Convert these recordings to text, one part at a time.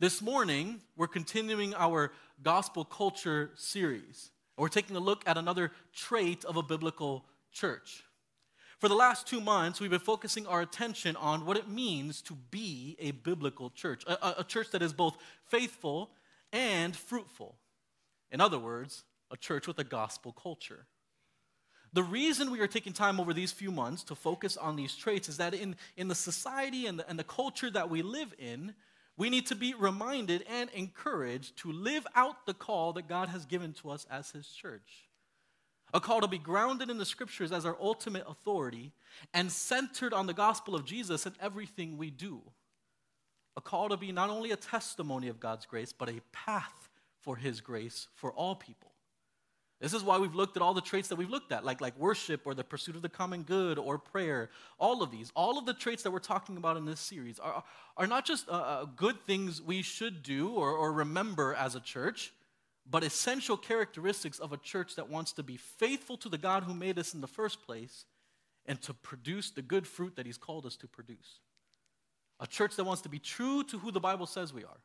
This morning, we're continuing our gospel culture series. We're taking a look at another trait of a biblical church. For the last two months, we've been focusing our attention on what it means to be a biblical church, a, a, church that is both faithful and fruitful. In other words, a church with a gospel culture. The reason we are taking time over these few months to focus on these traits is that in, in the society and the, and the culture that we live in, we need to be reminded and encouraged to live out the call that God has given to us as His church. A call to be grounded in the scriptures as our ultimate authority and centered on the gospel of Jesus in everything we do. A call to be not only a testimony of God's grace, but a path for His grace for all people. This is why we've looked at all the traits that we've looked at, like, like worship or the pursuit of the common good or prayer. All of these, all of the traits that we're talking about in this series are, are not just uh, uh good things we should do or, or remember as a church, but essential characteristics of a church that wants to be faithful to the God who made us in the first place and to produce the good fruit that He's called us to produce. A church that wants to be true to who the Bible says we are.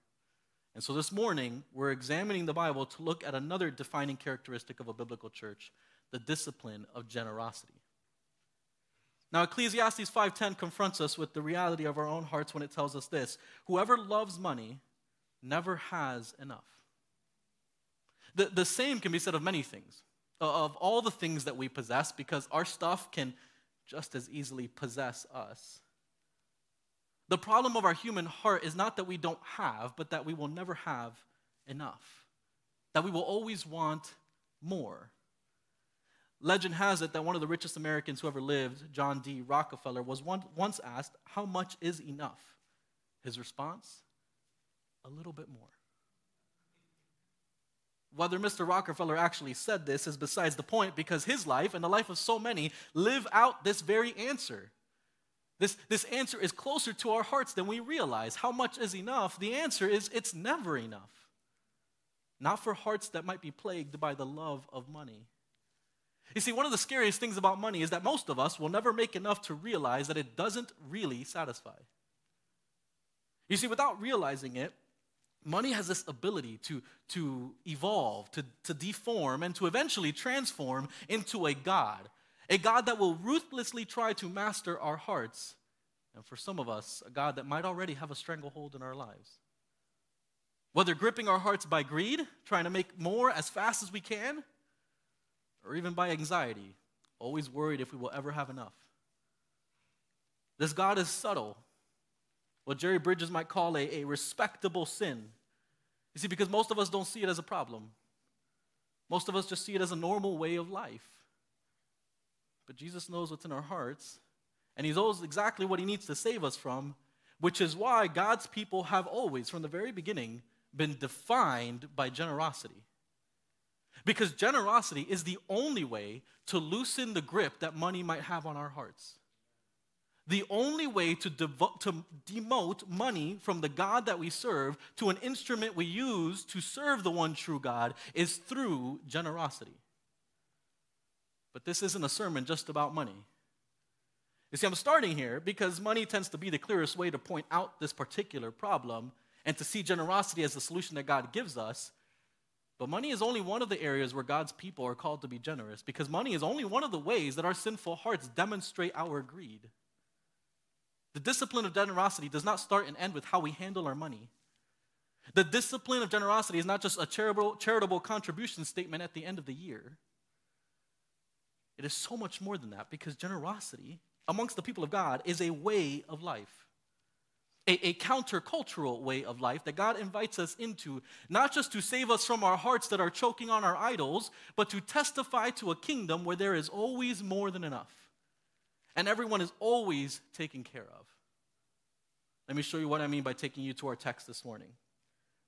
And so this morning, we're examining the Bible to look at another defining characteristic of a biblical church the discipline of generosity. Now, Ecclesiastes 5:10 confronts us with the reality of our own hearts when it tells us this: whoever loves money never has enough. The, the same can be said of many things, uh, of all the things that we possess, because our stuff can just as easily possess us. The problem of our human heart is not that we don't have, but that we will never have enough, that we will always want more. Legend has it that one of the richest Americans who ever lived, John D. Rockefeller, was once asked, How much is enough? His response, A little bit more. Whether Mr. Rockefeller actually said this is besides the point because his life and the life of so many live out this very answer. This, this answer is closer to our hearts than we realize. How much is enough? The answer is it's never enough. Not for hearts that might be plagued by the love of money. You see, one of the scariest things about money is that most of us will never make enough to realize that it doesn't really satisfy. You see, without realizing it, money has this ability to, to evolve, to, to deform, and to eventually transform into a God. A God that will ruthlessly try to master our hearts. And for some of us, a God that might already have a stranglehold in our lives. Whether gripping our hearts by greed, trying to make more as fast as we can, or even by anxiety, always worried if we will ever have enough. This God is subtle what Jerry Bridges might call a, a respectable sin. You see, because most of us don't see it as a problem, most of us just see it as a normal way of life. But Jesus knows what's in our hearts, and He knows exactly what He needs to save us from, which is why God's people have always, from the very beginning, been defined by generosity. Because generosity is the only way to loosen the grip that money might have on our hearts. The only way to, devo- to demote money from the God that we serve to an instrument we use to serve the one true God is through generosity. But this isn't a sermon just about money. You see, I'm starting here because money tends to be the clearest way to point out this particular problem and to see generosity as the solution that God gives us. But money is only one of the areas where God's people are called to be generous because money is only one of the ways that our sinful hearts demonstrate our greed. The discipline of generosity does not start and end with how we handle our money. The discipline of generosity is not just a charitable, charitable contribution statement at the end of the year. It is so much more than that because generosity amongst the people of God is a way of life, a, a countercultural way of life that God invites us into, not just to save us from our hearts that are choking on our idols, but to testify to a kingdom where there is always more than enough and everyone is always taken care of. Let me show you what I mean by taking you to our text this morning.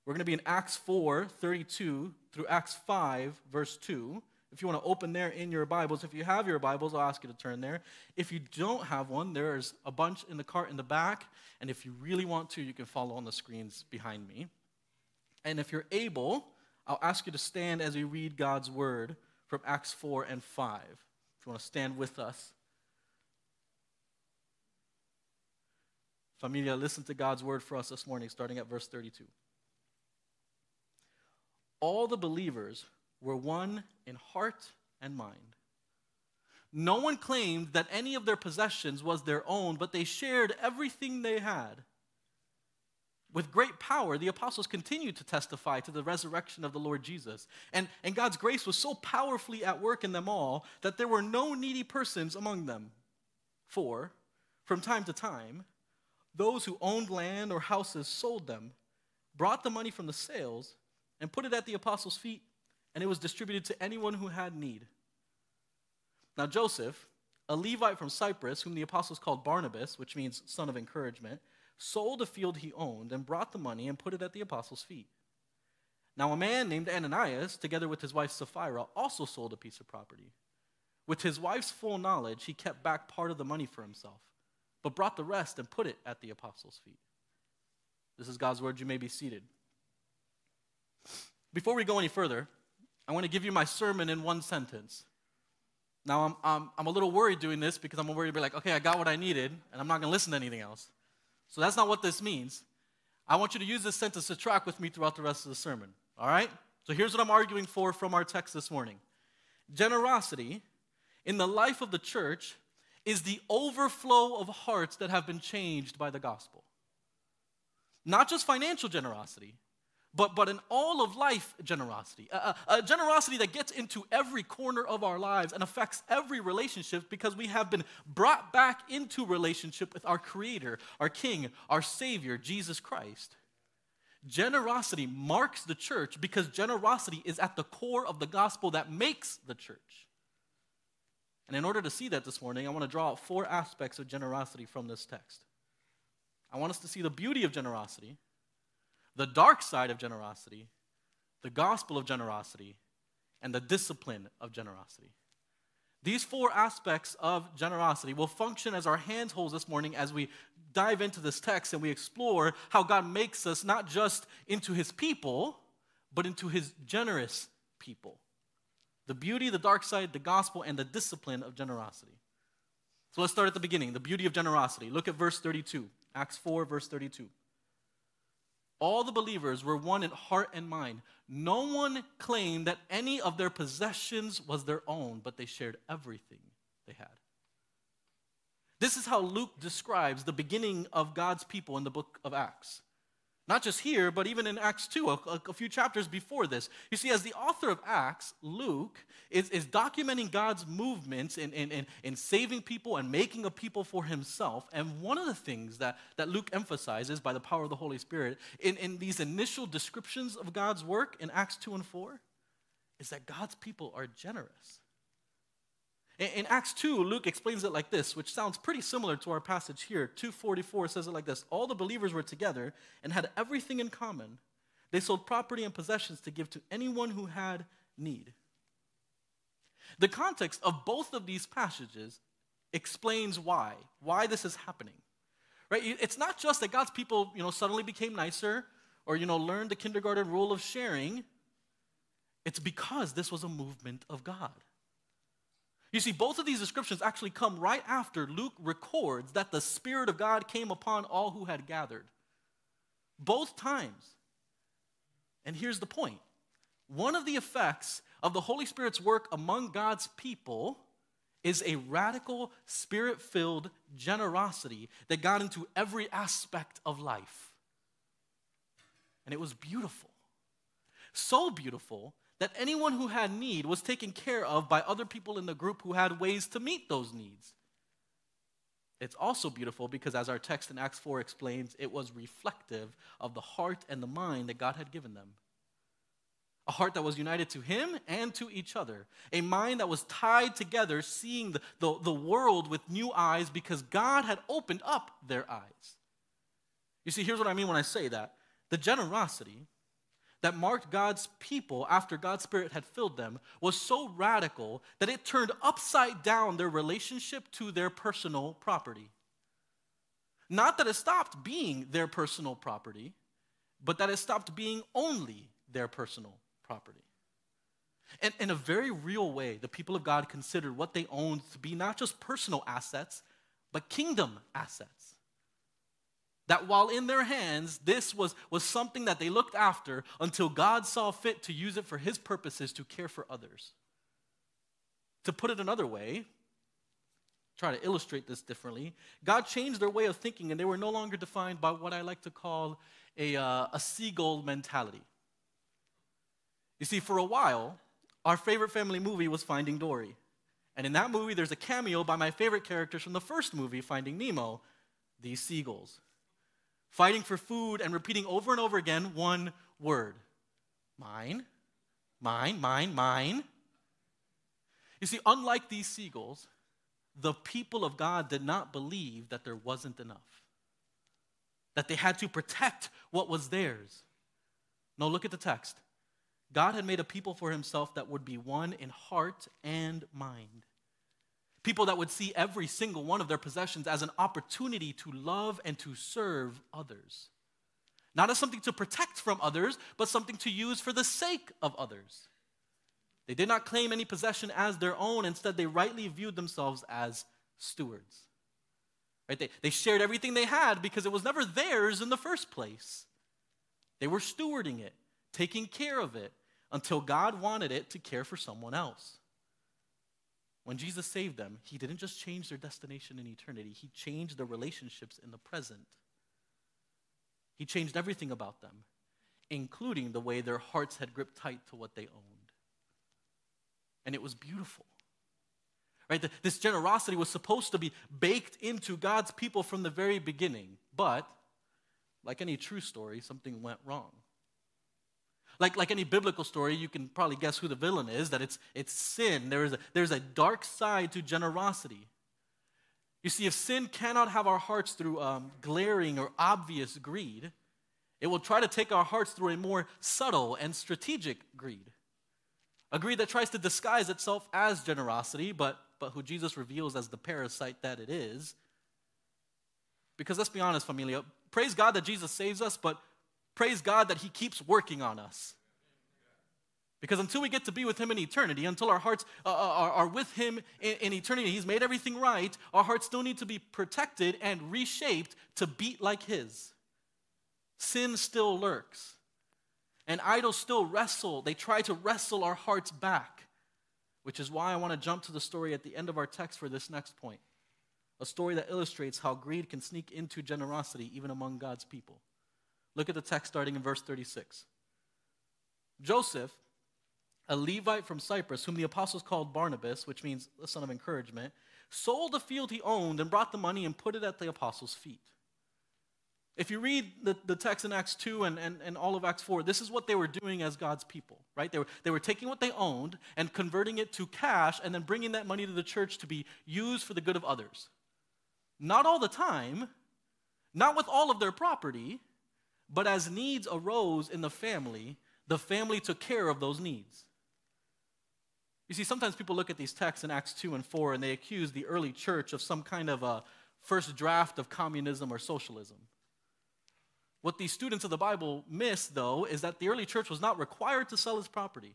We're going to be in Acts 4 32 through Acts 5, verse 2. If you want to open there in your Bibles, if you have your Bibles, I'll ask you to turn there. If you don't have one, there's a bunch in the cart in the back. And if you really want to, you can follow on the screens behind me. And if you're able, I'll ask you to stand as we read God's word from Acts 4 and 5. If you want to stand with us. Familia, listen to God's word for us this morning, starting at verse 32. All the believers were one in heart and mind. No one claimed that any of their possessions was their own, but they shared everything they had. With great power, the apostles continued to testify to the resurrection of the Lord Jesus. And, and God's grace was so powerfully at work in them all that there were no needy persons among them. For, from time to time, those who owned land or houses sold them, brought the money from the sales, and put it at the apostles' feet, and it was distributed to anyone who had need. Now, Joseph, a Levite from Cyprus, whom the apostles called Barnabas, which means son of encouragement, sold a field he owned and brought the money and put it at the apostles' feet. Now, a man named Ananias, together with his wife Sapphira, also sold a piece of property. With his wife's full knowledge, he kept back part of the money for himself, but brought the rest and put it at the apostles' feet. This is God's word. You may be seated. Before we go any further, I want to give you my sermon in one sentence. Now, I'm, I'm, I'm a little worried doing this because I'm worried to be like, okay, I got what I needed, and I'm not going to listen to anything else. So that's not what this means. I want you to use this sentence to track with me throughout the rest of the sermon. All right? So here's what I'm arguing for from our text this morning Generosity in the life of the church is the overflow of hearts that have been changed by the gospel. Not just financial generosity, but, but an all of life generosity, a, a, a, generosity that gets into every corner of our lives and affects every relationship because we have been brought back into relationship with our Creator, our King, our Savior, Jesus Christ. Generosity marks the church because generosity is at the core of the gospel that makes the church. And in order to see that this morning, I want to draw out four aspects of generosity from this text. I want us to see the beauty of generosity the dark side of generosity, the gospel of generosity, and the discipline of generosity. These four aspects of generosity will function as our handholds this morning as we dive into this text and we explore how God makes us not just into his people, but into his generous people. The beauty, the dark side, the gospel, and the discipline of generosity. So let's start at the beginning the beauty of generosity. Look at verse 32, Acts 4, verse 32. All the believers were one in heart and mind. No one claimed that any of their possessions was their own, but they shared everything they had. This is how Luke describes the beginning of God's people in the book of Acts. Not just here, but even in Acts 2, a, a, few chapters before this. You see, as the author of Acts, Luke is, is documenting God's movements in, in, in, in saving people and making a people for himself. And one of the things that, that Luke emphasizes by the power of the Holy Spirit in, in these initial descriptions of God's work in Acts 2 and 4 is that God's people are generous. In Acts 2, Luke explains it like this, which sounds pretty similar to our passage here. 244 says it like this All the believers were together and had everything in common. They sold property and possessions to give to anyone who had need. The context of both of these passages explains why, why this is happening. Right? It's not just that God's people, you know, suddenly became nicer or you know, learned the kindergarten rule of sharing. It's because this was a movement of God. You see, both of these descriptions actually come right after Luke records that the Spirit of God came upon all who had gathered. Both times. And here's the point one of the effects of the Holy Spirit's work among God's people is a radical, spirit filled generosity that got into every aspect of life. And it was beautiful. So beautiful that anyone who had need was taken care of by other people in the group who had ways to meet those needs. It's also beautiful because, as our text in Acts 4 explains, it was reflective of the heart and the mind that God had given them. A heart that was united to Him and to each other. A mind that was tied together, seeing the, the, the world with new eyes because God had opened up their eyes. You see, here's what I mean when I say that the generosity that marked God's people after God's Spirit had filled them was so radical that it turned upside down their relationship to their personal property. Not that it stopped being their personal property, but that it stopped being only their personal property. And in a very real way, the people of God considered what they owned to be not just personal assets, but kingdom assets. That while in their hands, this was, was something that they looked after until God saw fit to use it for his purposes to care for others. To put it another way, try to illustrate this differently, God changed their way of thinking and they were no longer defined by what I like to call a, uh, a seagull mentality. You see, for a while, our favorite family movie was Finding Dory. And in that movie, there's a cameo by my favorite characters from the first movie, Finding Nemo, these seagulls fighting for food and repeating over and over again one word mine, mine, mine, mine. You see, unlike these seagulls, the people of God did not believe that there wasn't enough, that they had to protect what was theirs. No, look at the text. God had made a people for himself that would be one in heart and mind. People that would see every single one of their possessions as an opportunity to love and to serve others. Not as something to protect from others, but something to use for the sake of others. They did not claim any possession as their own. Instead, they rightly viewed themselves as stewards. Right? They, they shared everything they had because it was never theirs in the first place. They were stewarding it, taking care of it, until God wanted it to care for someone else. When Jesus saved them, he didn't just change their destination in eternity, he changed their relationships in the present. He changed everything about them, including the way their hearts had gripped tight to what they owned. And it was beautiful. Right? This generosity was supposed to be baked into God's people from the very beginning. But, like any true story, something went wrong. Like, like any biblical story, you can probably guess who the villain is, that it's, it's sin. There is a, there's a dark side to generosity. You see, if sin cannot have our hearts through um, glaring or obvious greed, it will try to take our hearts through a more subtle and strategic greed. A greed that tries to disguise itself as generosity, but, but who Jesus reveals as the parasite that it is. Because let's be honest, familia, praise God that Jesus saves us, but praise God that He keeps working on us. Because until we get to be with Him in eternity, until our hearts uh, uh, are, are with Him in, in eternity, He's made everything right, our hearts still need to be protected and reshaped to beat like His. Sin still lurks. And idols still wrestle. They try to wrestle our hearts back, which is why I want to jump to the story at the end of our text for this next point. A story that illustrates how greed can sneak into generosity even among God's people. Look at the text starting in verse 36. Joseph, a Levite from Cyprus, whom the apostles called Barnabas, which means the son of encouragement, sold a field he owned and brought the money and put it at the apostles' feet. If you read the, the text in Acts 2 and, and, and all of Acts 4, this is what they were doing as God's people, right? They were, they were taking what they owned and converting it to cash and then bringing that money to the church to be used for the good of others. Not all the time, not with all of their property, but as needs arose in the family, the family took care of those needs. You see, sometimes people look at these texts in Acts 2 and 4 and they accuse the early church of some kind of a first draft of communism or socialism. What these students of the Bible miss, though, is that the early church was not required to sell its property.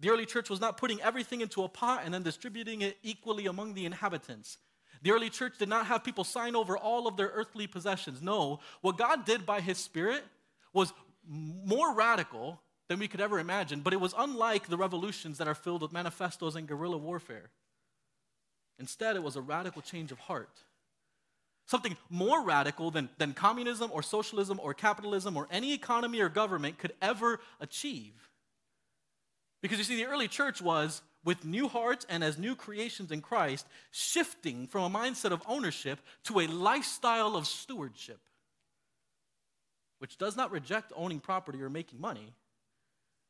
The early church was not putting everything into a pot and then distributing it equally among the inhabitants. The early church did not have people sign over all of their earthly possessions. No, what God did by his Spirit was more radical than we could ever imagine, but it was unlike the revolutions that are filled with manifestos and guerrilla warfare. Instead, it was a radical change of heart. Something more radical than, than communism or socialism or capitalism or any economy or government could ever achieve. Because you see, the early church was with new hearts and as new creations in Christ, shifting from a mindset of ownership to a lifestyle of stewardship, which does not reject owning property or making money,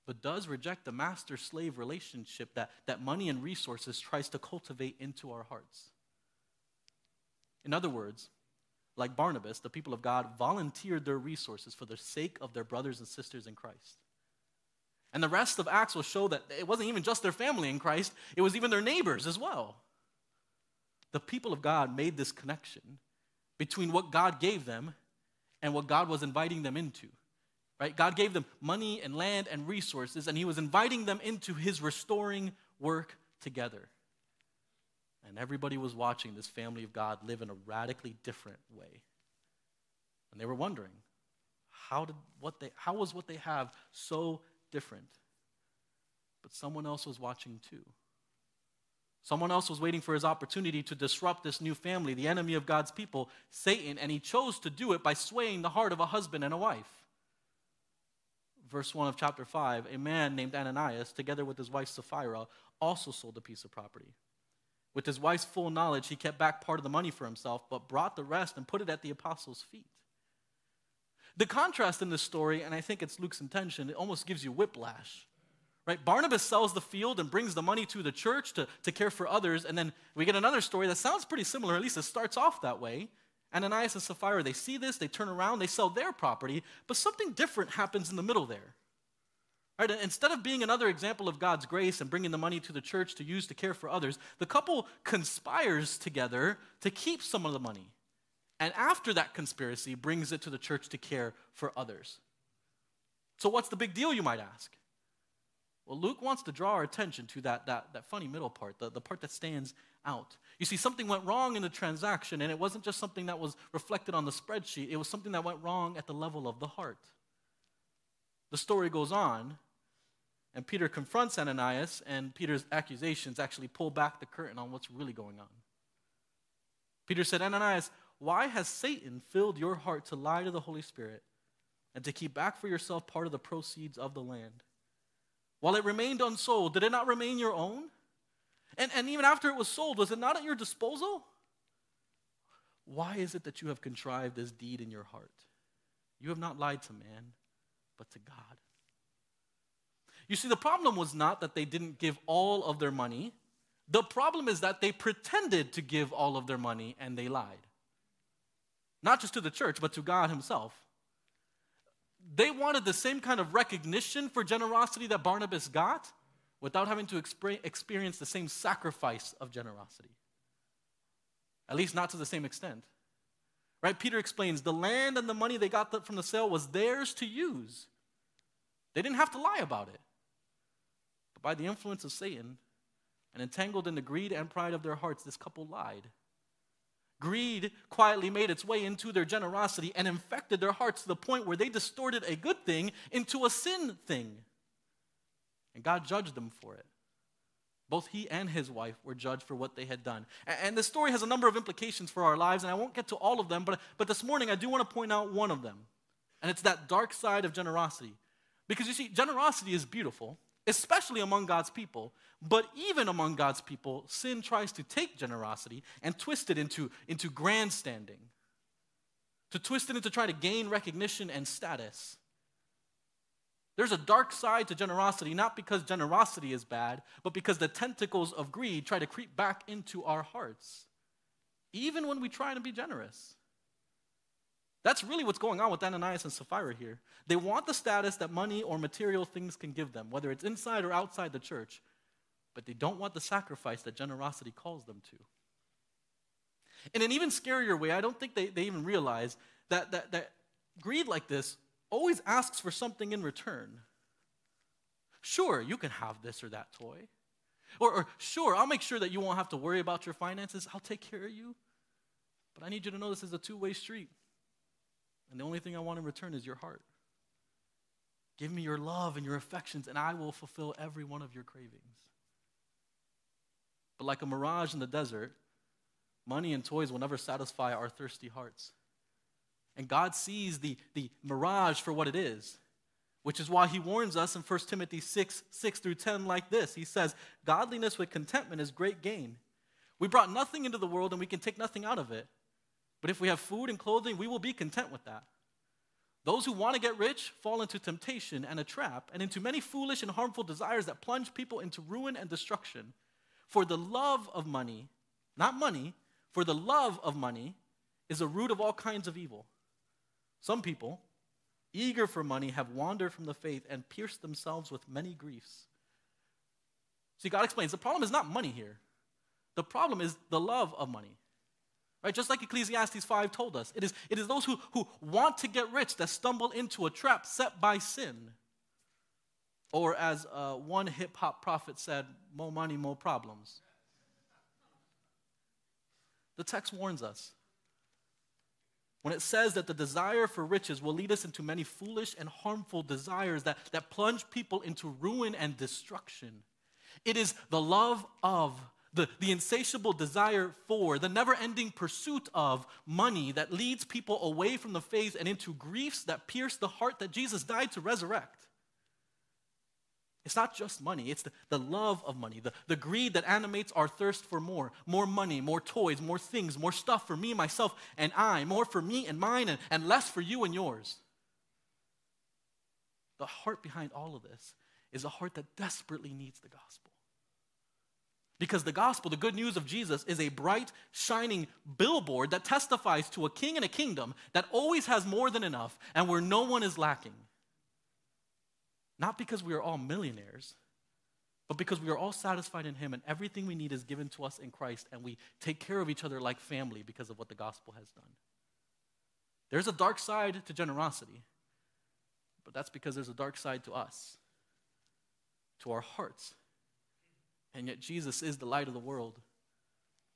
but does reject the master slave relationship that, that money and resources tries to cultivate into our hearts. In other words, like Barnabas, the people of God volunteered their resources for the sake of their brothers and sisters in Christ. And the rest of Acts will show that it wasn't even just their family in Christ, it was even their neighbors as well. The people of God made this connection between what God gave them and what God was inviting them into. Right? God gave them money and land and resources, and He was inviting them into His restoring work together. And everybody was watching this family of God live in a radically different way. And they were wondering, how, did what they, how was what they have so different? But someone else was watching too. Someone else was waiting for his opportunity to disrupt this new family, the enemy of God's people, Satan, and he chose to do it by swaying the heart of a husband and a wife. Verse 1 of chapter 5 a man named Ananias, together with his wife Sapphira, also sold a piece of property. With his wife's full knowledge, he kept back part of the money for himself, but brought the rest and put it at the apostles' feet. The contrast in this story, and I think it's Luke's intention, it almost gives you whiplash. Right? Barnabas sells the field and brings the money to the church to, to care for others. And then we get another story that sounds pretty similar, at least it starts off that way. Ananias and Sapphira, they see this, they turn around, they sell their property, but something different happens in the middle there. Right? Instead of being another example of God's grace and bringing the money to the church to use to care for others, the couple conspires together to keep some of the money. And after that conspiracy, brings it to the church to care for others. So, what's the big deal, you might ask? Well, Luke wants to draw our attention to that, that, that funny middle part, the, the part that stands out. You see, something went wrong in the transaction, and it wasn't just something that was reflected on the spreadsheet, it was something that went wrong at the level of the heart. The story goes on, and Peter confronts Ananias, and Peter's accusations actually pull back the curtain on what's really going on. Peter said, Ananias, why has Satan filled your heart to lie to the Holy Spirit and to keep back for yourself part of the proceeds of the land? While it remained unsold, did it not remain your own? And, and even after it was sold, was it not at your disposal? Why is it that you have contrived this deed in your heart? You have not lied to man, but to God. You see, the problem was not that they didn't give all of their money. The problem is that they pretended to give all of their money and they lied. Not just to the church, but to God Himself they wanted the same kind of recognition for generosity that Barnabas got without having to experience the same sacrifice of generosity. At least not to the same extent. Right? Peter explains the land and the money they got from the sale was theirs to use. They didn't have to lie about it. But by the influence of Satan and entangled in the greed and pride of their hearts, this couple lied Greed quietly made its way into their generosity and infected their hearts to the point where they distorted a good thing into a sin thing. And God judged them for it. Both he and his wife were judged for what they had done. And this story has a number of implications for our lives, and I won't get to all of them, but, but this morning I do want to point out one of them. And it's that dark side of generosity. Because you see, generosity is beautiful, especially among God's people. But even among God's people, sin tries to take generosity and twist it into, into grandstanding, to twist it into trying to gain recognition and status. There's a dark side to generosity, not because generosity is bad, but because the tentacles of greed try to creep back into our hearts, even when we try to be generous. That's really what's going on with Ananias and Sapphira here. They want the status that money or material things can give them, whether it's inside or outside the church, but they don't want the sacrifice that generosity calls them to. In an even scarier way, I don't think they, they even realize that, that, that greed like this always asks for something in return. Sure, you can have this or that toy. Or, or, sure, I'll make sure that you won't have to worry about your finances. I'll take care of you. But I need you to know this is a two way street. And the only thing I want in return is your heart. Give me your love and your affections, and I will fulfill every one of your cravings. But like a mirage in the desert, money and toys will never satisfy our thirsty hearts. And God sees the, the mirage for what it is, which is why he warns us in 1 Timothy 6 6 through 10 like this. He says, Godliness with contentment is great gain. We brought nothing into the world and we can take nothing out of it. But if we have food and clothing, we will be content with that. Those who want to get rich fall into temptation and a trap, and into many foolish and harmful desires that plunge people into ruin and destruction. For the love of money, not money, for the love of money is a root of all kinds of evil. Some people, eager for money, have wandered from the faith and pierced themselves with many griefs. See, God explains the problem is not money here, the problem is the love of money. Right? Just like Ecclesiastes 5 told us, it is, it is those who, who want to get rich that stumble into a trap set by sin. Or as uh, one hip hop prophet said, more money, more problems. The text warns us. when it says that the desire for riches will lead us into many foolish and harmful desires that, that plunge people into ruin and destruction. It is the love of, the, the insatiable desire for, the never ending pursuit of money that leads people away from the faith and into griefs that pierce the heart that Jesus died to resurrect. It's not just money, it's the, the love of money, the, the greed that animates our thirst for more. More money, more toys, more things, more stuff for me, myself, and I, more for me and mine, and, and less for you and yours. The heart behind all of this is a heart that desperately needs the gospel. Because the gospel, the good news of Jesus, is a bright, shining billboard that testifies to a king and a kingdom that always has more than enough and where no one is lacking. Not because we are all millionaires, but because we are all satisfied in Him and everything we need is given to us in Christ and we take care of each other like family because of what the gospel has done. There's a dark side to generosity, but that's because there's a dark side to us, to our hearts. And yet, Jesus is the light of the world.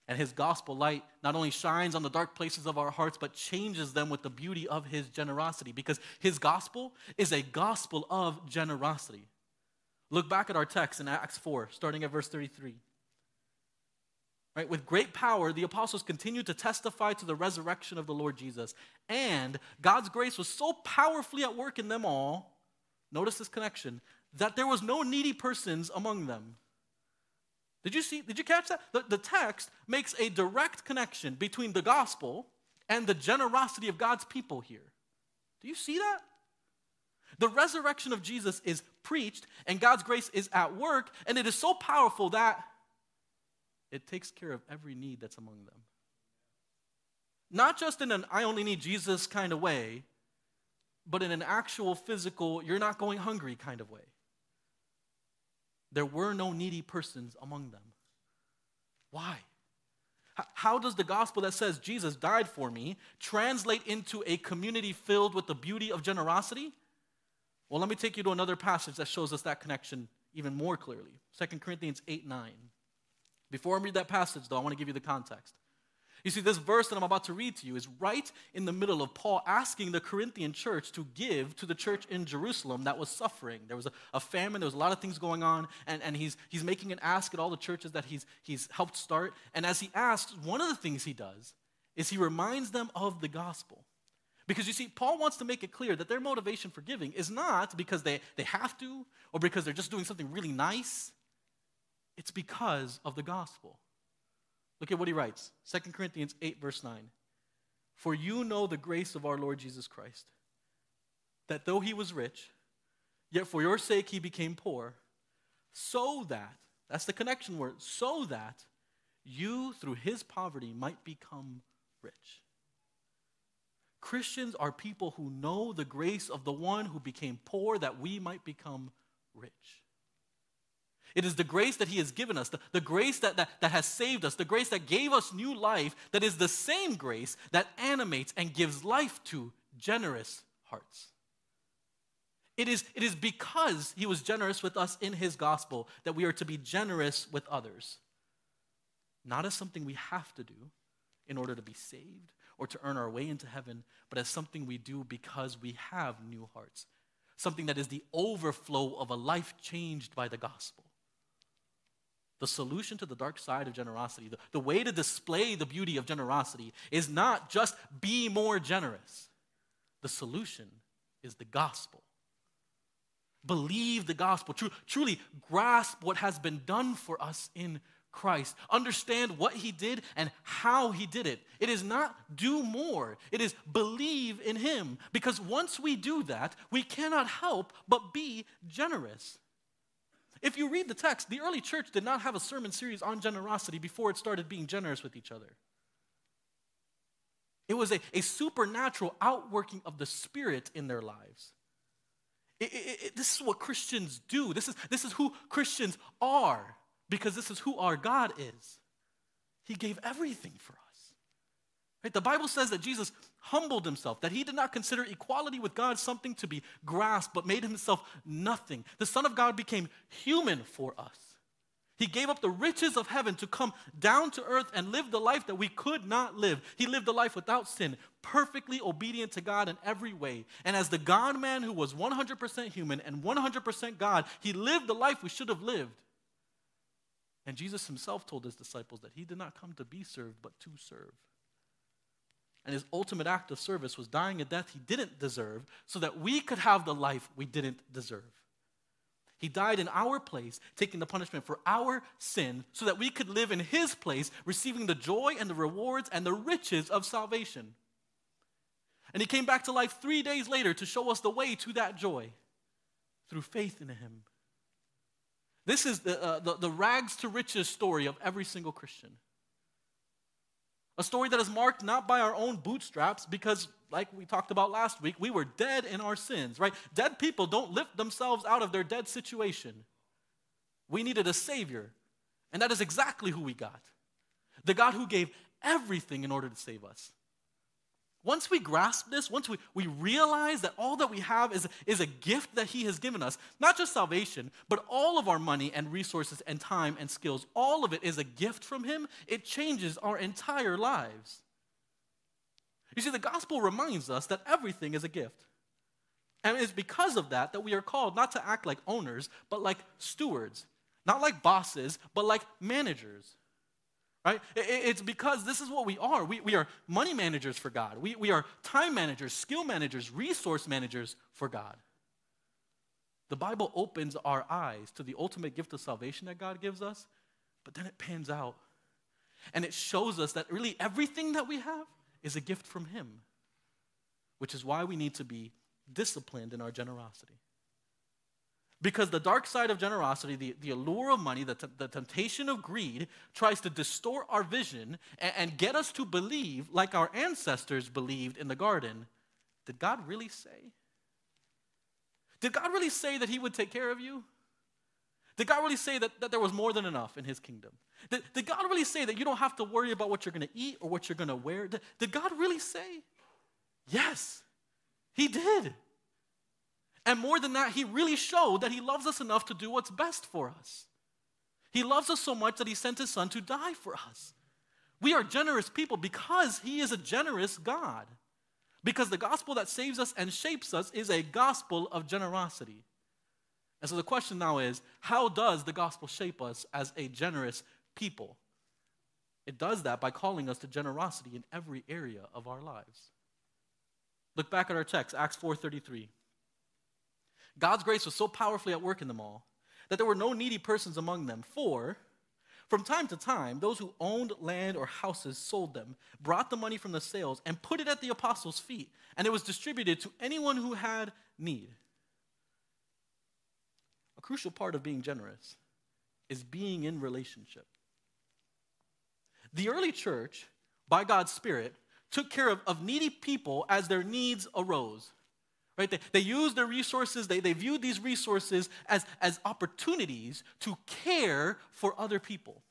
And his gospel light not only shines on the dark places of our hearts, but changes them with the beauty of his generosity because his gospel is a gospel of generosity. Look back at our text in Acts 4, starting at verse 33. Right, with great power, the apostles continued to testify to the resurrection of the Lord Jesus. And God's grace was so powerfully at work in them all, notice this connection, that there was no needy persons among them. Did you see? Did you catch that? The, the text makes a direct connection between the gospel and the generosity of God's people here. Do you see that? The resurrection of Jesus is preached, and God's grace is at work, and it is so powerful that it takes care of every need that's among them. Not just in an I only need Jesus kind of way, but in an actual physical, you're not going hungry kind of way. There were no needy persons among them. Why? How does the gospel that says Jesus died for me translate into a community filled with the beauty of generosity? Well, let me take you to another passage that shows us that connection even more clearly 2 Corinthians 8 9. Before I read that passage, though, I want to give you the context. You see, this verse that I'm about to read to you is right in the middle of Paul asking the Corinthian church to give to the church in Jerusalem that was suffering. There was a, a, famine, there was a lot of things going on, and, and he's, he's making an ask at all the churches that he's, he's helped start. And as he asks, one of the things he does is he reminds them of the gospel. Because you see, Paul wants to make it clear that their motivation for giving is not because they, they have to or because they're just doing something really nice, it's because of the gospel. Look at what he writes 2 Corinthians 8, verse 9. For you know the grace of our Lord Jesus Christ, that though he was rich, yet for your sake he became poor, so that, that's the connection word, so that you through his poverty might become rich. Christians are people who know the grace of the one who became poor that we might become rich. It is the grace that He has given us, the, the grace that, that, that has saved us, the grace that gave us new life, that is the same grace that animates and gives life to generous hearts. It is, it is because He was generous with us in His gospel that we are to be generous with others. Not as something we have to do in order to be saved or to earn our way into heaven, but as something we do because we have new hearts. Something that is the overflow of a life changed by the gospel. The solution to the dark side of generosity, the, the way to display the beauty of generosity, is not just be more generous. The solution is the gospel. Believe the gospel. Truly grasp what has been done for us in Christ. Understand what he did and how he did it. It is not do more, it is believe in him. Because once we do that, we cannot help but be generous. If you read the text, the early church did not have a sermon series on generosity before it started being generous with each other. It was a, a supernatural outworking of the Spirit in their lives. It, it, it, this is what Christians do. This is, this is who Christians are because this is who our God is. He gave everything for us. Right? The Bible says that Jesus humbled himself, that he did not consider equality with God something to be grasped, but made himself nothing. The Son of God became human for us. He gave up the riches of heaven to come down to earth and live the life that we could not live. He lived a life without sin, perfectly obedient to God in every way. And as the God man who was 100% human and 100% God, he lived the life we should have lived. And Jesus himself told his disciples that he did not come to be served, but to serve. And his ultimate act of service was dying a death he didn't deserve so that we could have the life we didn't deserve. He died in our place, taking the punishment for our sin, so that we could live in His place, receiving the joy and the rewards and the riches of salvation. And He came back to life three days later to show us the way to that joy through faith in Him. This is the, uh, the, the rags to riches story of every single Christian. A story that is marked not by our own bootstraps, because, like we talked about last week, we were dead in our sins, right? Dead people don't lift themselves out of their dead situation. We needed a Savior, and that is exactly who we got the God who gave everything in order to save us. Once we grasp this, once we, we realize that all that we have is, is a gift that He has given us, not just salvation, but all of our money and resources and time and skills, all of it is a gift from Him, it changes our entire lives. You see, the gospel reminds us that everything is a gift. And it's because of that that we are called not to act like owners, but like stewards, not like bosses, but like managers right? It's because this is what we are. We, we are money managers for God, we, we are time managers, skill managers, resource managers for God. The Bible opens our eyes to the ultimate gift of salvation that God gives us, but then it pans out and it shows us that really everything that we have is a gift from Him, which is why we need to be disciplined in our generosity. Because the dark side of generosity, the, the allure of money, the, t- the temptation of greed, tries to distort our vision and, and get us to believe, like our ancestors believed in the garden, did God really say? Did God really say that He would take care of you? Did God really say that, that there was more than enough in His kingdom? Did, did God really say that you don't have to worry about what you're going to eat or what you're going to wear? Did, did God really say? Yes, He did. And more than that, he really showed that he loves us enough to do what's best for us. He loves us so much that he sent his son to die for us. We are generous people because he is a generous God. Because the gospel that saves us and shapes us is a gospel of generosity. And so the question now is how does the gospel shape us as a generous people? It does that by calling us to generosity in every area of our lives. Look back at our text, Acts 4:33. God's grace was so powerfully at work in them all that there were no needy persons among them. For from time to time, those who owned land or houses sold them, brought the money from the sales, and put it at the apostles' feet, and it was distributed to anyone who had need. A crucial part of being generous is being in relationship. The early church, by God's Spirit, took care of, of needy people as their needs arose. Right? They, they used their resources, they, they viewed these resources as, as opportunities to care for other people.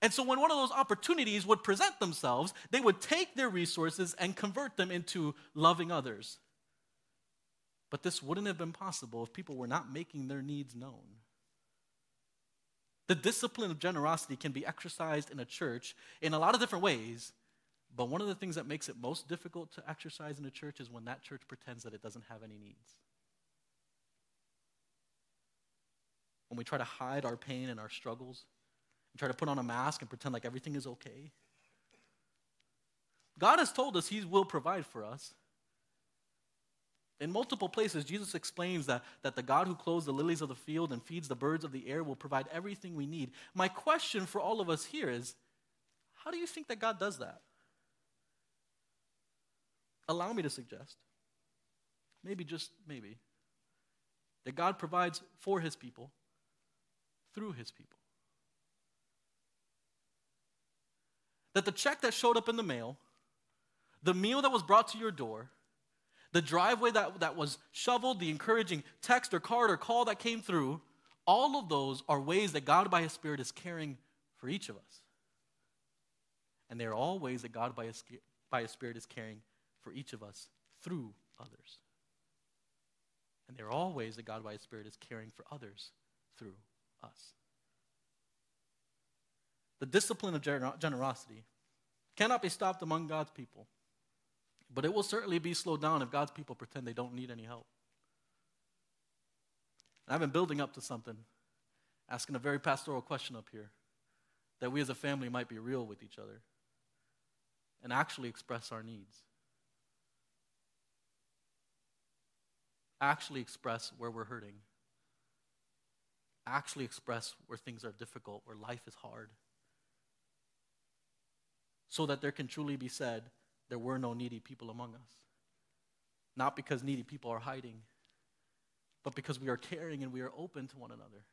And so, when one of those opportunities would present themselves, they would take their resources and convert them into loving others. But this wouldn't have been possible if people were not making their needs known. The discipline of generosity can be exercised in a church in a lot of different ways, but one of the things that makes it most difficult to exercise in a church is when that church pretends that it doesn't have any needs. When we try to hide our pain and our struggles, and try to put on a mask and pretend like everything is okay. God has told us He will provide for us. In multiple places, Jesus explains that, that the God who clothes the lilies of the field and feeds the birds of the air will provide everything we need. My question for all of us here is how do you think that God does that? Allow me to suggest, maybe just maybe, that God provides for his people through his people. That the check that showed up in the mail, the meal that was brought to your door, the driveway that, that was shoveled, the encouraging text or card or call that came through, all of those are ways that God by His Spirit is caring for each of us. And they're all ways that God by His, by His Spirit is caring for each of us through others. And there are all ways that God by His Spirit is caring for others through us. The discipline of gener- generosity cannot be stopped among God's people, but it will certainly be slowed down if God's people pretend they don't need any help. And I've been building up to something, asking a very pastoral question up here that we as a family might be real with each other and actually express our needs. Actually express where we're hurting. Actually express where things are difficult, where life is hard. So that there can truly be said, there were no needy people among us. Not because needy people are hiding, but because we are caring and we are open to one another.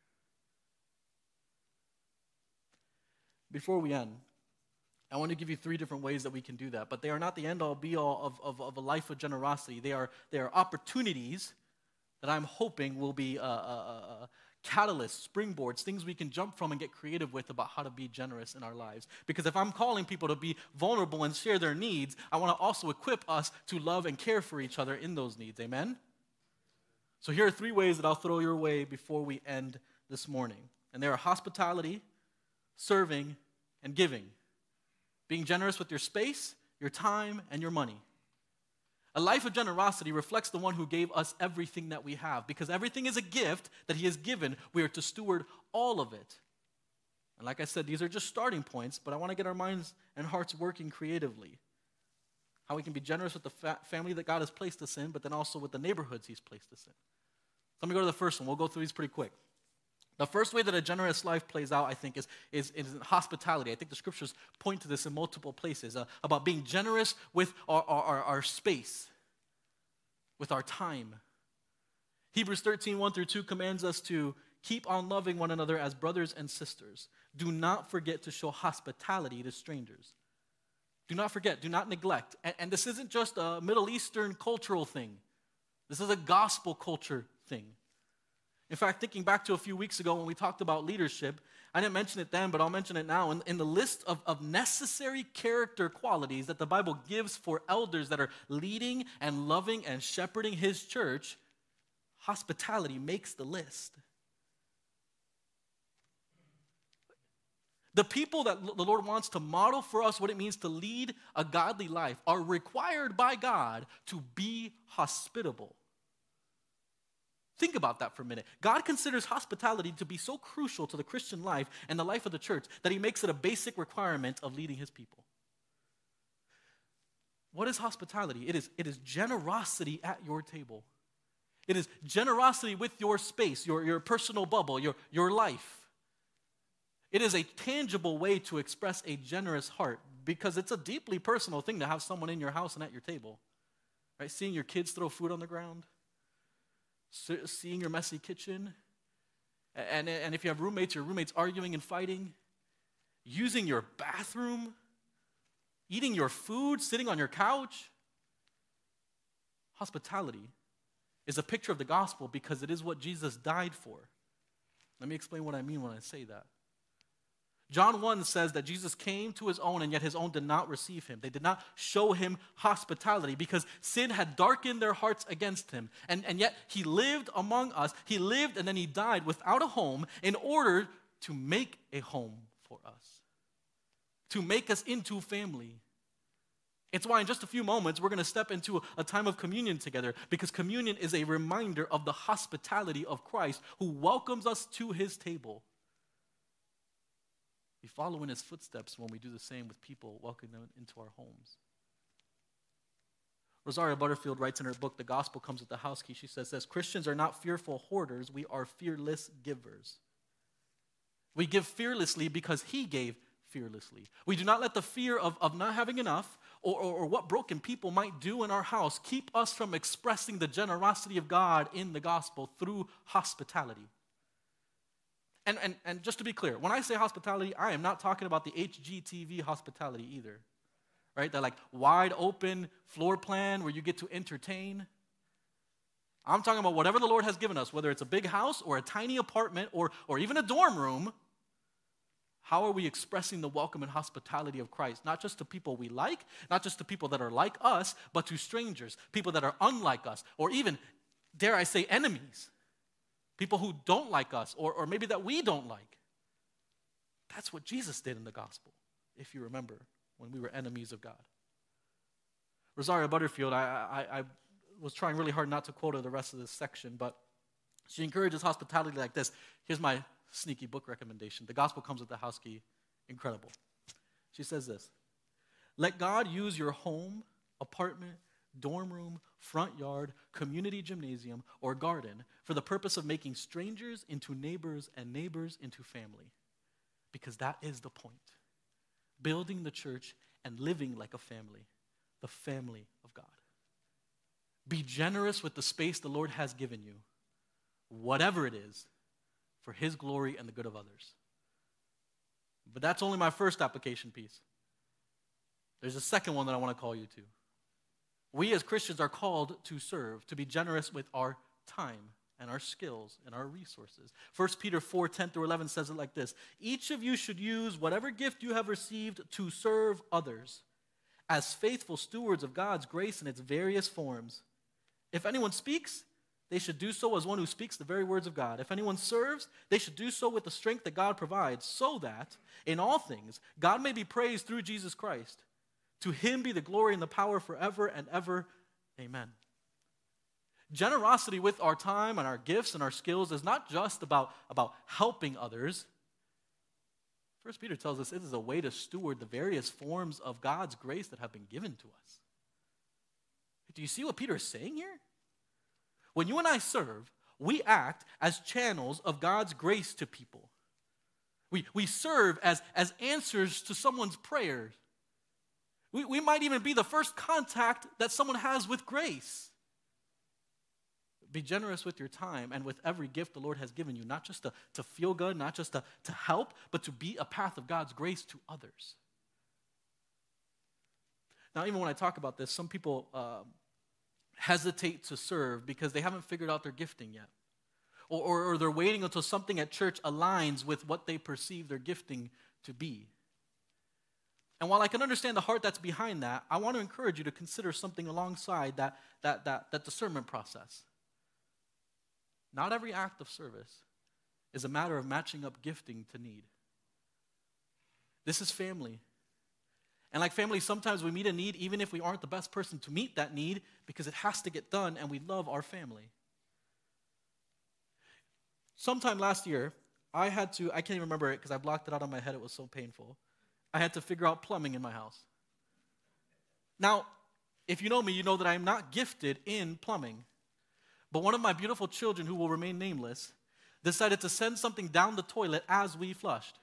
Before we end, I want to give you three different ways that we can do that, but they are not the end all be all of, of, of a life of generosity. They are, they are opportunities that I'm hoping will be uh, uh, uh, catalysts, springboards, things we can jump from and get creative with about how to be generous in our lives. Because if I'm calling people to be vulnerable and share their needs, I want to also equip us to love and care for each other in those needs. Amen? So here are three ways that I'll throw your way before we end this morning. And they are hospitality, serving, and giving. Being generous with your space, your time, and your money. A life of generosity reflects the one who gave us everything that we have. Because everything is a gift that he has given, we are to steward all of it. And like I said, these are just starting points, but I want to get our minds and hearts working creatively. How we can be generous with the fa- family that God has placed us in, but then also with the neighborhoods he's placed us in. So let me go to the first one. We'll go through these pretty quick. The first way that a generous life plays out, I think, is, is, is hospitality. I think the scriptures point to this in multiple places uh, about being generous with our, our, our space, with our time. Hebrews 13, 1 through 2 commands us to keep on loving one another as brothers and sisters. Do not forget to show hospitality to strangers. Do not forget, do not neglect. And, and this isn't just a Middle Eastern cultural thing, this is a gospel culture thing. In fact, thinking back to a few weeks ago when we talked about leadership, I didn't mention it then, but I'll mention it now. In, in, the list of, of necessary character qualities that the Bible gives for elders that are leading and loving and shepherding his church, hospitality makes the list. The people that the Lord wants to model for us what it means to lead a godly life are required by God to be hospitable. Think about that for a minute. God considers hospitality to be so crucial to the Christian life and the life of the church that he makes it a basic requirement of leading his people. What is hospitality? It is, it is generosity at your table. It is generosity with your space, your, your personal bubble, your, your life. It is a tangible way to express a generous heart because it's a deeply personal thing to have someone in your house and at your table. Right? Seeing your kids throw food on the ground, seeing your messy kitchen, and, and if you have roommates, your roommates arguing and fighting, using your bathroom, eating your food, sitting on your couch. Hospitality is a picture of the gospel because it is what Jesus died for. Let me explain what I mean when I say that. John 1 says that Jesus came to his own, and yet his own did not receive him. They did not show him hospitality because sin had darkened their hearts against him. And, and yet he lived among us. He lived and then he died without a home in order to make a home for us, to make us into family. It's why in just a few moments we're going to step into a time of communion together because communion is a reminder of the hospitality of Christ who welcomes us to his table. We follow in his footsteps when we do the same with people, welcoming them into our homes. Rosaria Butterfield writes in her book, The Gospel Comes with the House Key. She says this Christians are not fearful hoarders, we are fearless givers. We give fearlessly because he gave fearlessly. We do not let the fear of, of not having enough or, or, or what broken people might do in our house keep us from expressing the generosity of God in the gospel through hospitality. And, and, and just to be clear, when I say hospitality, I am not talking about the HGTV hospitality either, right? That like wide open floor plan where you get to entertain. I'm talking about whatever the Lord has given us, whether it's a big house or a tiny apartment or, or even a dorm room. How are we expressing the welcome and hospitality of Christ? Not just to people we like, not just to people that are like us, but to strangers, people that are unlike us, or even, dare I say, enemies people who don't like us, or, or maybe that we don't like. That's what Jesus did in the gospel, if you remember, when we were enemies of God. Rosaria Butterfield, I, I, I was trying really hard not to quote her the rest of this section, but she encourages hospitality like this. Here's my sneaky book recommendation The Gospel Comes with the House Key. Incredible. She says this Let God use your home, apartment, dorm room, front yard, community gymnasium, or garden for the purpose of making strangers into neighbors and neighbors into family. Because that is the point. Building the church and living like a family, the family of God. Be generous with the space the Lord has given you, whatever it is, for His glory and the good of others. But that's only my first application piece. There's a second one that I want to call you to. We as Christians are called to serve, to be generous with our time and our skills and our resources. 1 Peter 4 10 through 11 says it like this Each of you should use whatever gift you have received to serve others as faithful stewards of God's grace in its various forms. If anyone speaks, they should do so as one who speaks the very words of God. If anyone serves, they should do so with the strength that God provides, so that in all things God may be praised through Jesus Christ. To him be the glory and the power forever and ever. Amen. Generosity with our time and our gifts and our skills is not just about, about helping others. First Peter tells us it is a way to steward the various forms of God's grace that have been given to us. Do you see what Peter is saying here? When you and I serve, we act as channels of God's grace to people. We, we serve as, as answers to someone's prayers. We, we might even be the first contact that someone has with grace. Be generous with your time and with every gift the Lord has given you, not just to, to feel good, not just to, to help, but to be a path of God's grace to others. Now, even when I talk about this, some people uh, hesitate to serve because they haven't figured out their gifting yet. Or, or, or, they're waiting until something at church aligns with what they perceive their gifting to be. And while I can understand the heart that's behind that, I want to encourage you to consider something alongside that, that, that, that discernment process. Not every act of service is a matter of matching up gifting to need. This is family. And like family, sometimes we meet a need even if we aren't the best person to meet that need because it has to get done and we love our family. Sometime last year, I had to, I can't even remember it because I blocked it out of my head, it was so painful. I had to figure out plumbing in my house. Now, if you know me, you know that I am not gifted in plumbing. But one of my beautiful children, who will remain nameless, decided to send something down the toilet as we flushed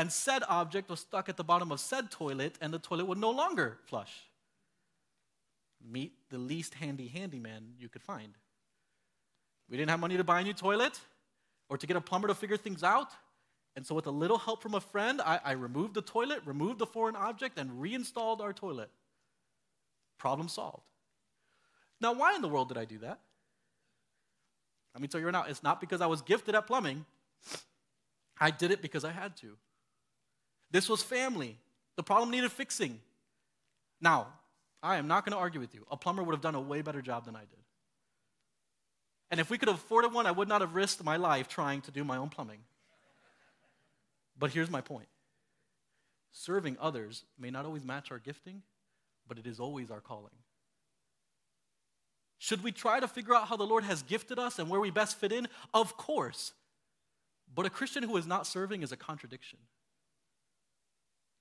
and said object was stuck at the bottom of said toilet, and the toilet would no longer flush. Meet the least handy handyman you could find. We didn't have money to buy a new toilet or to get a plumber to figure things out. And so, with a little help from a friend, I, I removed the toilet, removed the foreign object, and reinstalled our toilet. Problem solved. Now, why in the world did I do that? Let me tell you right now, it's not because I was gifted at plumbing. I did it because I had to. This was family. The problem needed fixing. Now, I am not going to argue with you. A plumber would have done a way better job than I did. And if we could have afforded one, I would not have risked my life trying to do my own plumbing. But here's my point serving others may not always match our gifting, but it is always our calling. Should we try to figure out how the Lord has gifted us and where we best fit in? Of course. But a Christian who is not serving is a contradiction.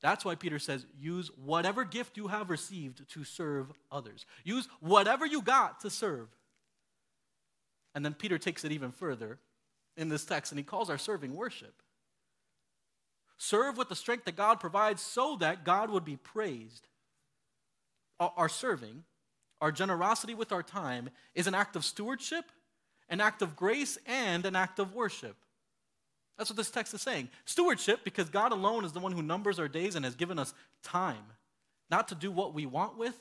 That's why Peter says, use whatever gift you have received to serve others. Use whatever you got to serve. And then Peter takes it even further in this text, and he calls our serving worship. Serve with the strength that God provides so that God would be praised. Our serving, our generosity with our time, is an act of stewardship, an act of grace, and an act of worship. That's what this text is saying. Stewardship, because God alone is the one who numbers our days and has given us time, not to do what we want with,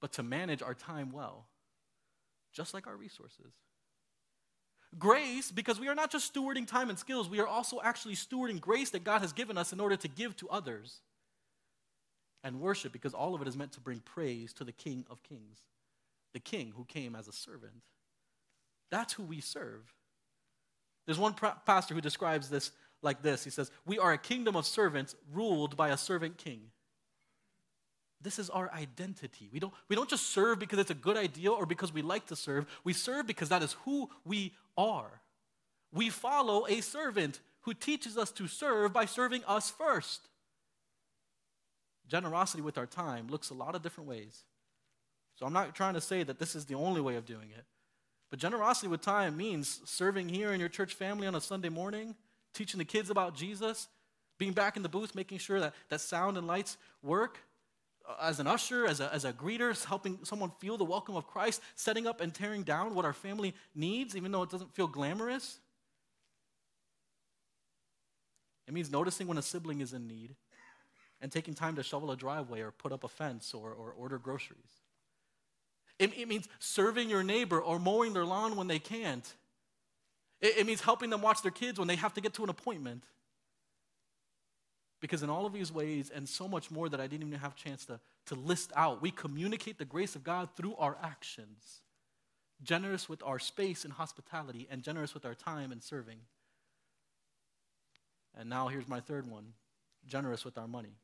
but to manage our time well, just like our resources. Grace, because we are not just stewarding time and skills, we are also actually stewarding grace that God has given us in order to give to others. And worship, because all of it is meant to bring praise to the King of Kings, the King who came as a servant. That's who we serve. There's one pastor who describes this like this He says, We are a kingdom of servants ruled by a servant king. This is our identity. We don't, we don't just serve because it's a good idea or because we like to serve. We serve because that is who we are. We follow a servant who teaches us to serve by serving us first. Generosity with our time looks a lot of different ways. So I'm not trying to say that this is the only way of doing it. But generosity with time means serving here in your church family on a Sunday morning, teaching the kids about Jesus, being back in the booth, making sure that, that sound and lights work, Uh, as an usher, as a, as a greeter, helping someone feel the welcome of Christ, setting up and tearing down what our family needs, even though it doesn't feel glamorous. It means noticing when a sibling is in need and taking time to shovel a driveway or put up a fence or, or order groceries. It, it means serving your neighbor or mowing their lawn when they can't. It, it means helping them watch their kids when they have to get to an appointment. Because in all of these ways and so much more that I didn't even have a chance to, to list out, we communicate the grace of God through our actions. Generous with our space and hospitality, and generous with our time and serving. And now here's my third one generous with our money.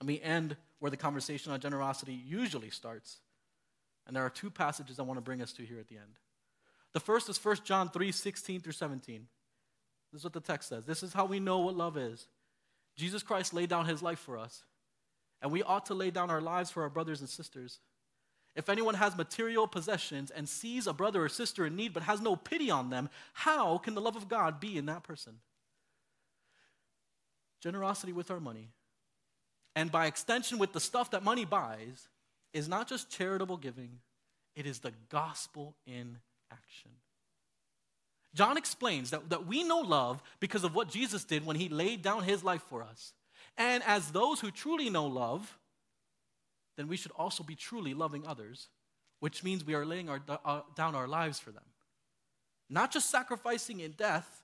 Let me end where the conversation on generosity usually starts and there are two passages I want to bring us to here at the end. The first is 1 John 3 16 through 17. This is what the text says. This is how we know what love is. Jesus Christ laid down his life for us, and we ought to lay down our lives for our brothers and sisters. If anyone has material possessions and sees a brother or sister in need but has no pity on them, how can the love of God be in that person? Generosity with our money, and by extension with the stuff that money buys, is not just charitable giving, it is the gospel in action. John explains that, that we know love because of what Jesus did when he laid down his life for us. And as those who truly know love, then we should also be truly loving others, which means we are laying our, uh, down our lives for them. Not just sacrificing in death,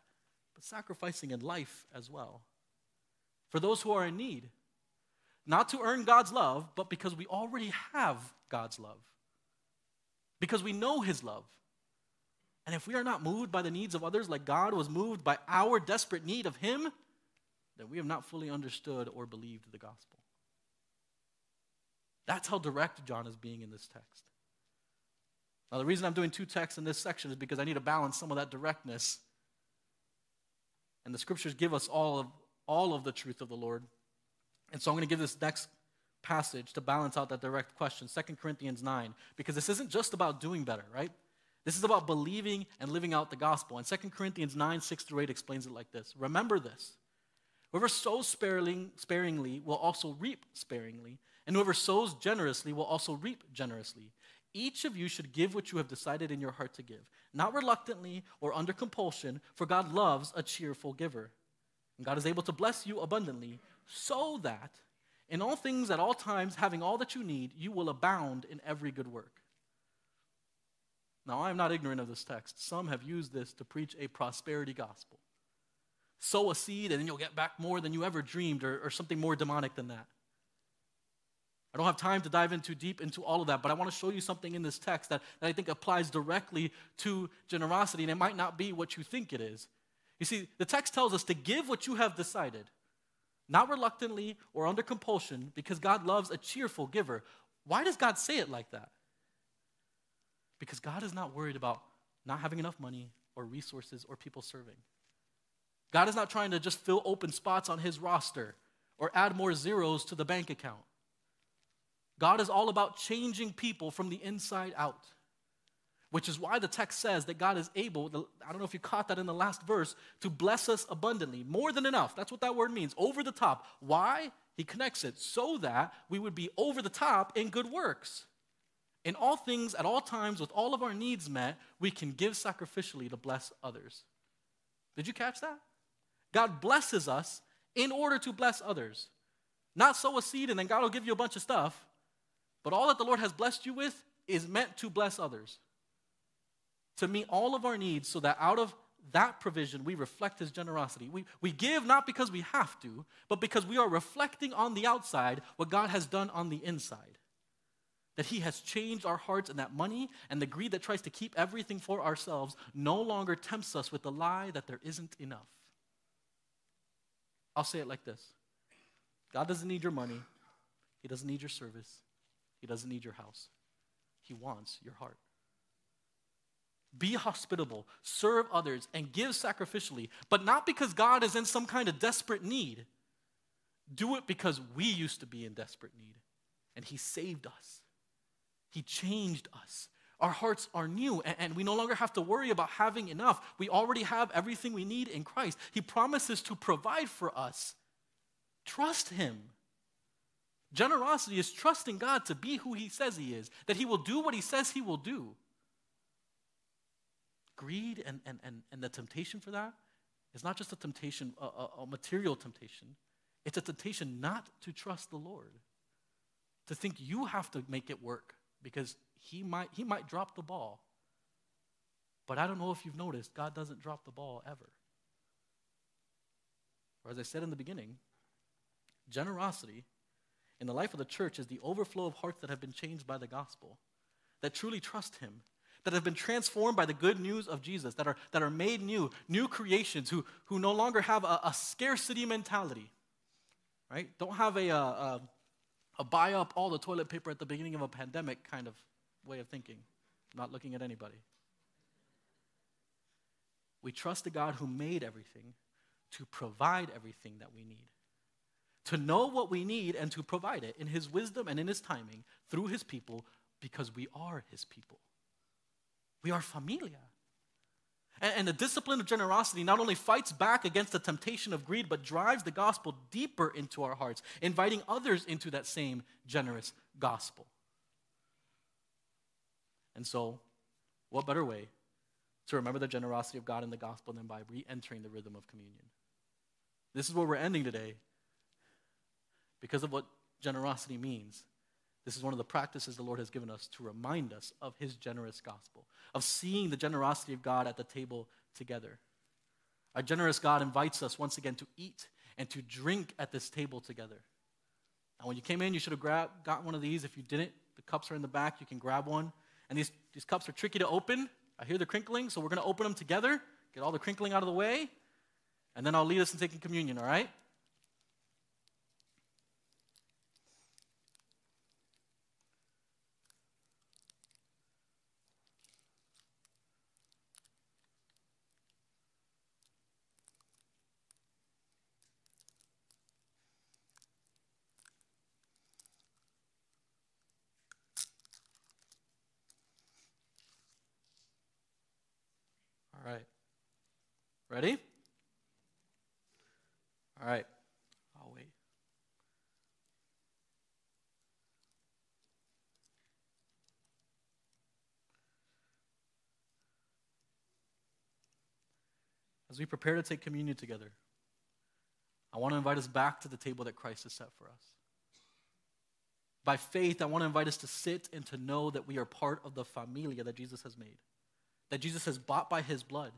but sacrificing in life as well. For those who are in need, not to earn God's love, but because we already have God's love. Because we know His love. And if we are not moved by the needs of others like God was moved by our desperate need of Him, then we have not fully understood or believed the gospel. That's how direct John is being in this text. Now, the reason I'm doing two texts in this section is because I need to balance some of that directness. And the scriptures give us all of, all of the truth of the Lord and so I'm going to give this next passage to balance out that direct question 2 Corinthians 9, because this isn't just about doing better, right? This is about believing and living out the gospel. And 2 Corinthians 9, 6 through 8 explains it like this Remember this whoever sows sparingly, sparingly will also reap sparingly, and whoever sows generously will also reap generously. Each of you should give what you have decided in your heart to give, not reluctantly or under compulsion, for God loves a cheerful giver. And God is able to bless you abundantly so that in all things at all times, having all that you need, you will abound in every good work. Now, I am not ignorant of this text. Some have used this to preach a prosperity gospel. Sow a seed and then you'll get back more than you ever dreamed, or, or something more demonic than that. I don't have time to dive in too deep into all of that, but I want to show you something in this text that, that I think applies directly to generosity, and it might not be what you think it is. You see, the text tells us to give what you have decided not reluctantly or under compulsion, because God loves a cheerful giver. Why does God say it like that? Because God is not worried about not having enough money or resources or people serving. God is not trying to just fill open spots on his roster or add more zeros to the bank account. God is all about changing people from the inside out which is why the text says that God is able, I don't know if you caught that in the last verse, to bless us abundantly, more than enough. That's what that word means, over the top. Why? He connects it so that we would be over the top in good works. In all things, at all times, with all of our needs met, we can give sacrificially to bless others. Did you catch that? God blesses us in order to bless others. Not sow a seed and then God will give you a bunch of stuff, but all that the Lord has blessed you with is meant to bless others to meet all of our needs so that out of that provision we reflect his generosity. We, we give not because we have to, but because we are reflecting on the outside what God has done on the inside. That he has changed our hearts, and that money and the greed that tries to keep everything for ourselves no longer tempts us with the lie that there isn't enough. I'll say it like this God doesn't need your money, He doesn't need your service, He doesn't need your house. He wants your heart. Be hospitable, serve others, and give sacrificially, but not because God is in some kind of desperate need. Do it because we used to be in desperate need, and He saved us. He changed us. Our hearts are new, and, we no longer have to worry about having enough. We already have everything we need in Christ. He promises to provide for us. Trust Him. Generosity is trusting God to be who He says He is, that He will do what He says He will do. Greed and, and, and, and the temptation for that is not just a temptation, a, a, a material temptation, it's a temptation not to trust the Lord, to think you have to make it work because he might, he might drop the ball. But I don't know if you've noticed, God doesn't drop the ball ever. Or as I said in the beginning, generosity in the life of the church is the overflow of hearts that have been changed by the gospel, that truly trust Him, that have been transformed by the good news of Jesus, that are, that are made new, new creations who, who no longer have a, a scarcity mentality, right? Don't have a, a, a, a buy up all the toilet paper at the beginning of a pandemic kind of way of thinking. Not looking at anybody. We trust the God who made everything to provide everything that we need. To know what we need and to provide it in His wisdom and in His timing through His people because we are His people. We are familia. And, and the discipline of generosity not only fights back against the temptation of greed, but drives the gospel deeper into our hearts, inviting others into that same generous gospel. And so, what better way to remember the generosity of God in the gospel than by re entering the rhythm of communion? This is where we're ending today because of what generosity means. This is one of the practices the Lord has given us to remind us of his generous gospel, of seeing the generosity of God at the table together. Our generous God invites us once again to eat and to drink at this table together. Now, when you came in, you should have grabbed, got one of these. If you didn't, the cups are in the back. You can grab one. And these, these cups are tricky to open. I hear the crinkling, so we're going to open them together, get all the crinkling out of the way, and then I'll lead us in taking communion, all right? Ready? All right. I'll wait. As we prepare to take communion together, I want to invite us back to the table that Christ has set for us. By faith, I want to invite us to sit and to know that we are part of the familia that Jesus has made, that Jesus has bought by his blood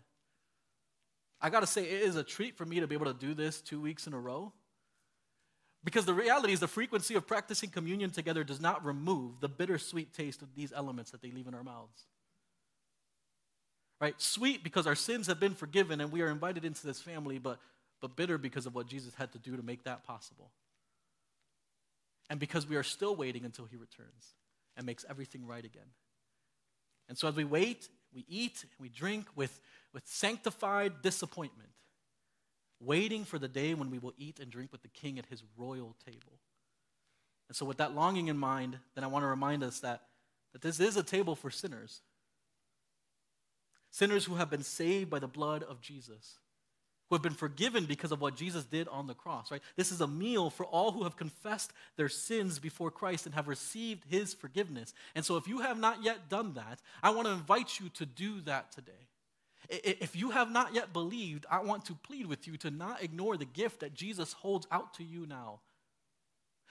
I got to say, it is a treat for me to be able to do this two weeks in a row. Because the reality is, the frequency of practicing communion together does not remove the bittersweet taste of these elements that they leave in our mouths. Right? Sweet because our sins have been forgiven and we are invited into this family, but, but bitter because of what Jesus had to do to make that possible. And because we are still waiting until he returns and makes everything right again. And so as we wait, we eat, and we drink with with sanctified disappointment, waiting for the day when we will eat and drink with the king at his royal table. And so, with that longing in mind, then I want to remind us that, that this is a table for sinners. Sinners who have been saved by the blood of Jesus, who have been forgiven because of what Jesus did on the cross, right? This is a meal for all who have confessed their sins before Christ and have received his forgiveness. And so, if you have not yet done that, I want to invite you to do that today. If you have not yet believed, I want to plead with you to not ignore the gift that Jesus holds out to you now.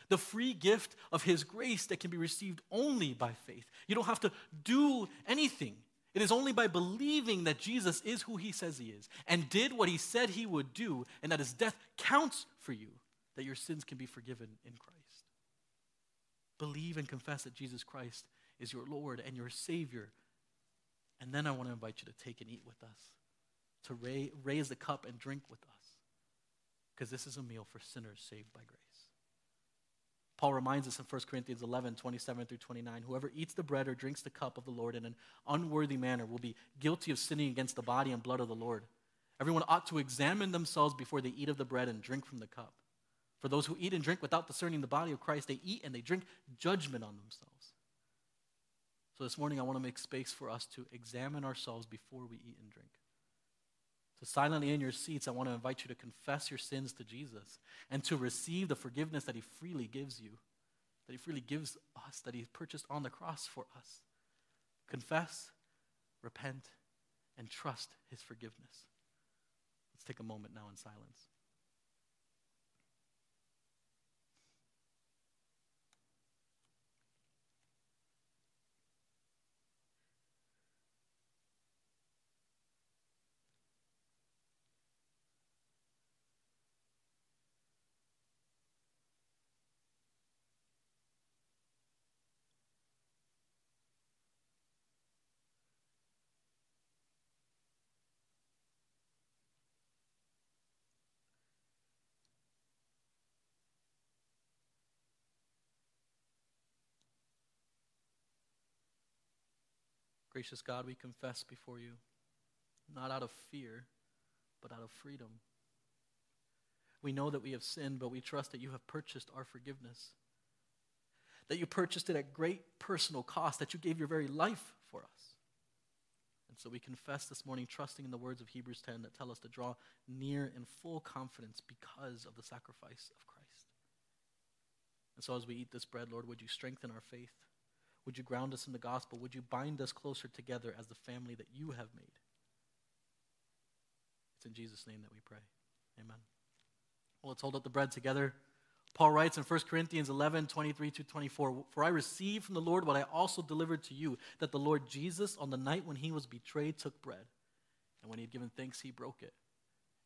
The free gift of His grace that can be received only by faith. You don't have to do anything. It is only by believing that Jesus is who He says He is and did what He said He would do and that His death counts for you that your sins can be forgiven in Christ. Believe and confess that Jesus Christ is your Lord and your Savior and then I want to invite you to take and eat with us, to raise the cup and drink with us. because this is a meal for sinners saved by grace. Paul reminds us in 1 Corinthians 11, 27 through 29 whoever eats the bread or drinks the cup of the Lord in an unworthy manner will be guilty of sinning against the body and blood of the Lord. Everyone ought to examine themselves before they eat of the bread and drink from the cup. For those who eat and drink without discerning the body of Christ, they eat and they drink judgment on themselves. So this morning, I want to make space for us to examine ourselves before we eat and drink. So, silently in your seats, I want to invite you to confess your sins to Jesus and to receive the forgiveness that He freely gives you, that He freely gives us, that He purchased on the cross for us. Confess, repent, and trust His forgiveness. Let's take a moment now in silence. Gracious God, we confess before you, not out of fear, but out of freedom. We know that we have sinned, but we trust that you have purchased our forgiveness. That you purchased it at great personal cost, that you gave your very life for us. And so we confess this morning, trusting in the words of Hebrews 10 that tell us to draw near in full confidence because of the sacrifice of Christ. And so as we eat this bread, Lord, would you strengthen our faith? Would you ground us in the gospel? Would you bind us closer together as the family that you have made? It's in Jesus' name that we pray. Amen. Well, let's hold up the bread together. Paul writes in 1 Corinthians 11, 23 to 24, For I received from the Lord what I also delivered to you, that the Lord Jesus, on the night when he was betrayed, took bread. And when he had given thanks, he broke it.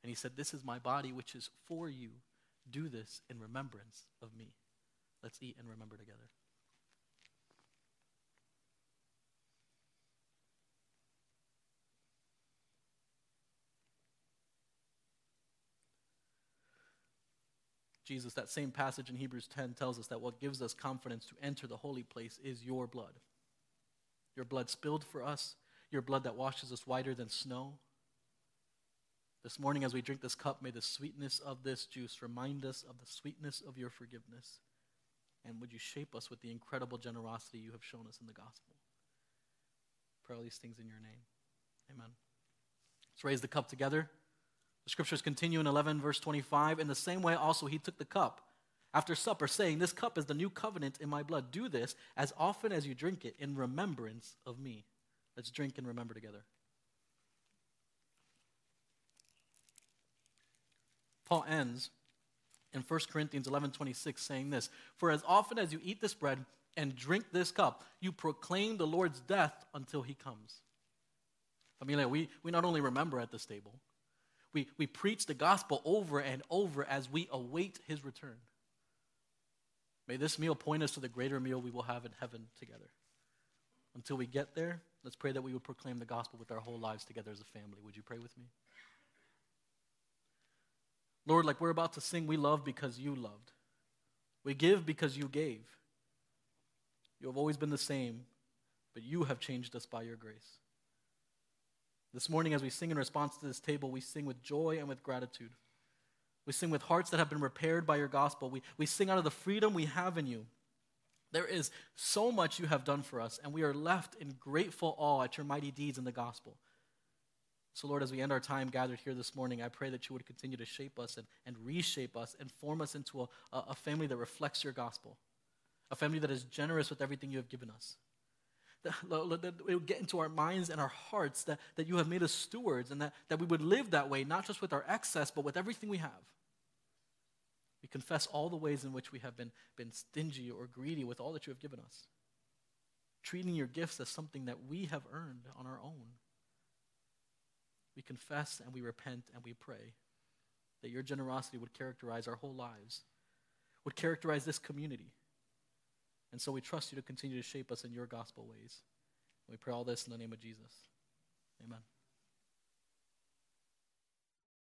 And he said, This is my body, which is for you. Do this in remembrance of me. Let's eat and remember together. Jesus, that same passage in Hebrews 10 tells us that what gives us confidence to enter the holy place is your blood. Your blood spilled for us, your blood that washes us whiter than snow. This morning, as we drink this cup, may the sweetness of this juice remind us of the sweetness of your forgiveness. And would you shape us with the incredible generosity you have shown us in the gospel? Pray all these things in your name. Amen. Let's raise the cup together. The scriptures continue in 11, verse 25. In the same way, also, he took the cup after supper, saying, This cup is the new covenant in my blood. Do this as often as you drink it in remembrance of me. Let's drink and remember together. Paul ends in 1 Corinthians 11 26 saying this For as often as you eat this bread and drink this cup, you proclaim the Lord's death until he comes. Familia, we, we not only remember at this table, we, we preach the gospel over and over as we await his return. May this meal point us to the greater meal we will have in heaven together. Until we get there, let's pray that we would proclaim the gospel with our whole lives together as a family. Would you pray with me? Lord, like we're about to sing, we love because you loved. We give because you gave. You have always been the same, but you have changed us by your grace. This morning, as we sing in response to this table, we sing with joy and with gratitude. We sing with hearts that have been repaired by your gospel. We, we sing out of the freedom we have in you. There is so much you have done for us, and we are left in grateful awe at your mighty deeds in the gospel. So, Lord, as we end our time gathered here this morning, I pray that you would continue to shape us and, and reshape us and form us into a, a family that reflects your gospel, a family that is generous with everything you have given us that it would get into our minds and our hearts that, that you have made us stewards and that, that we would live that way, not just with our excess, but with everything we have. We confess all the ways in which we have been, been stingy or greedy with all that you have given us, treating your gifts as something that we have earned on our own. We confess and we repent and we pray that your generosity would characterize our whole lives, would characterize this community and so we trust you to continue to shape us in your gospel ways. We pray all this in the name of Jesus. Amen.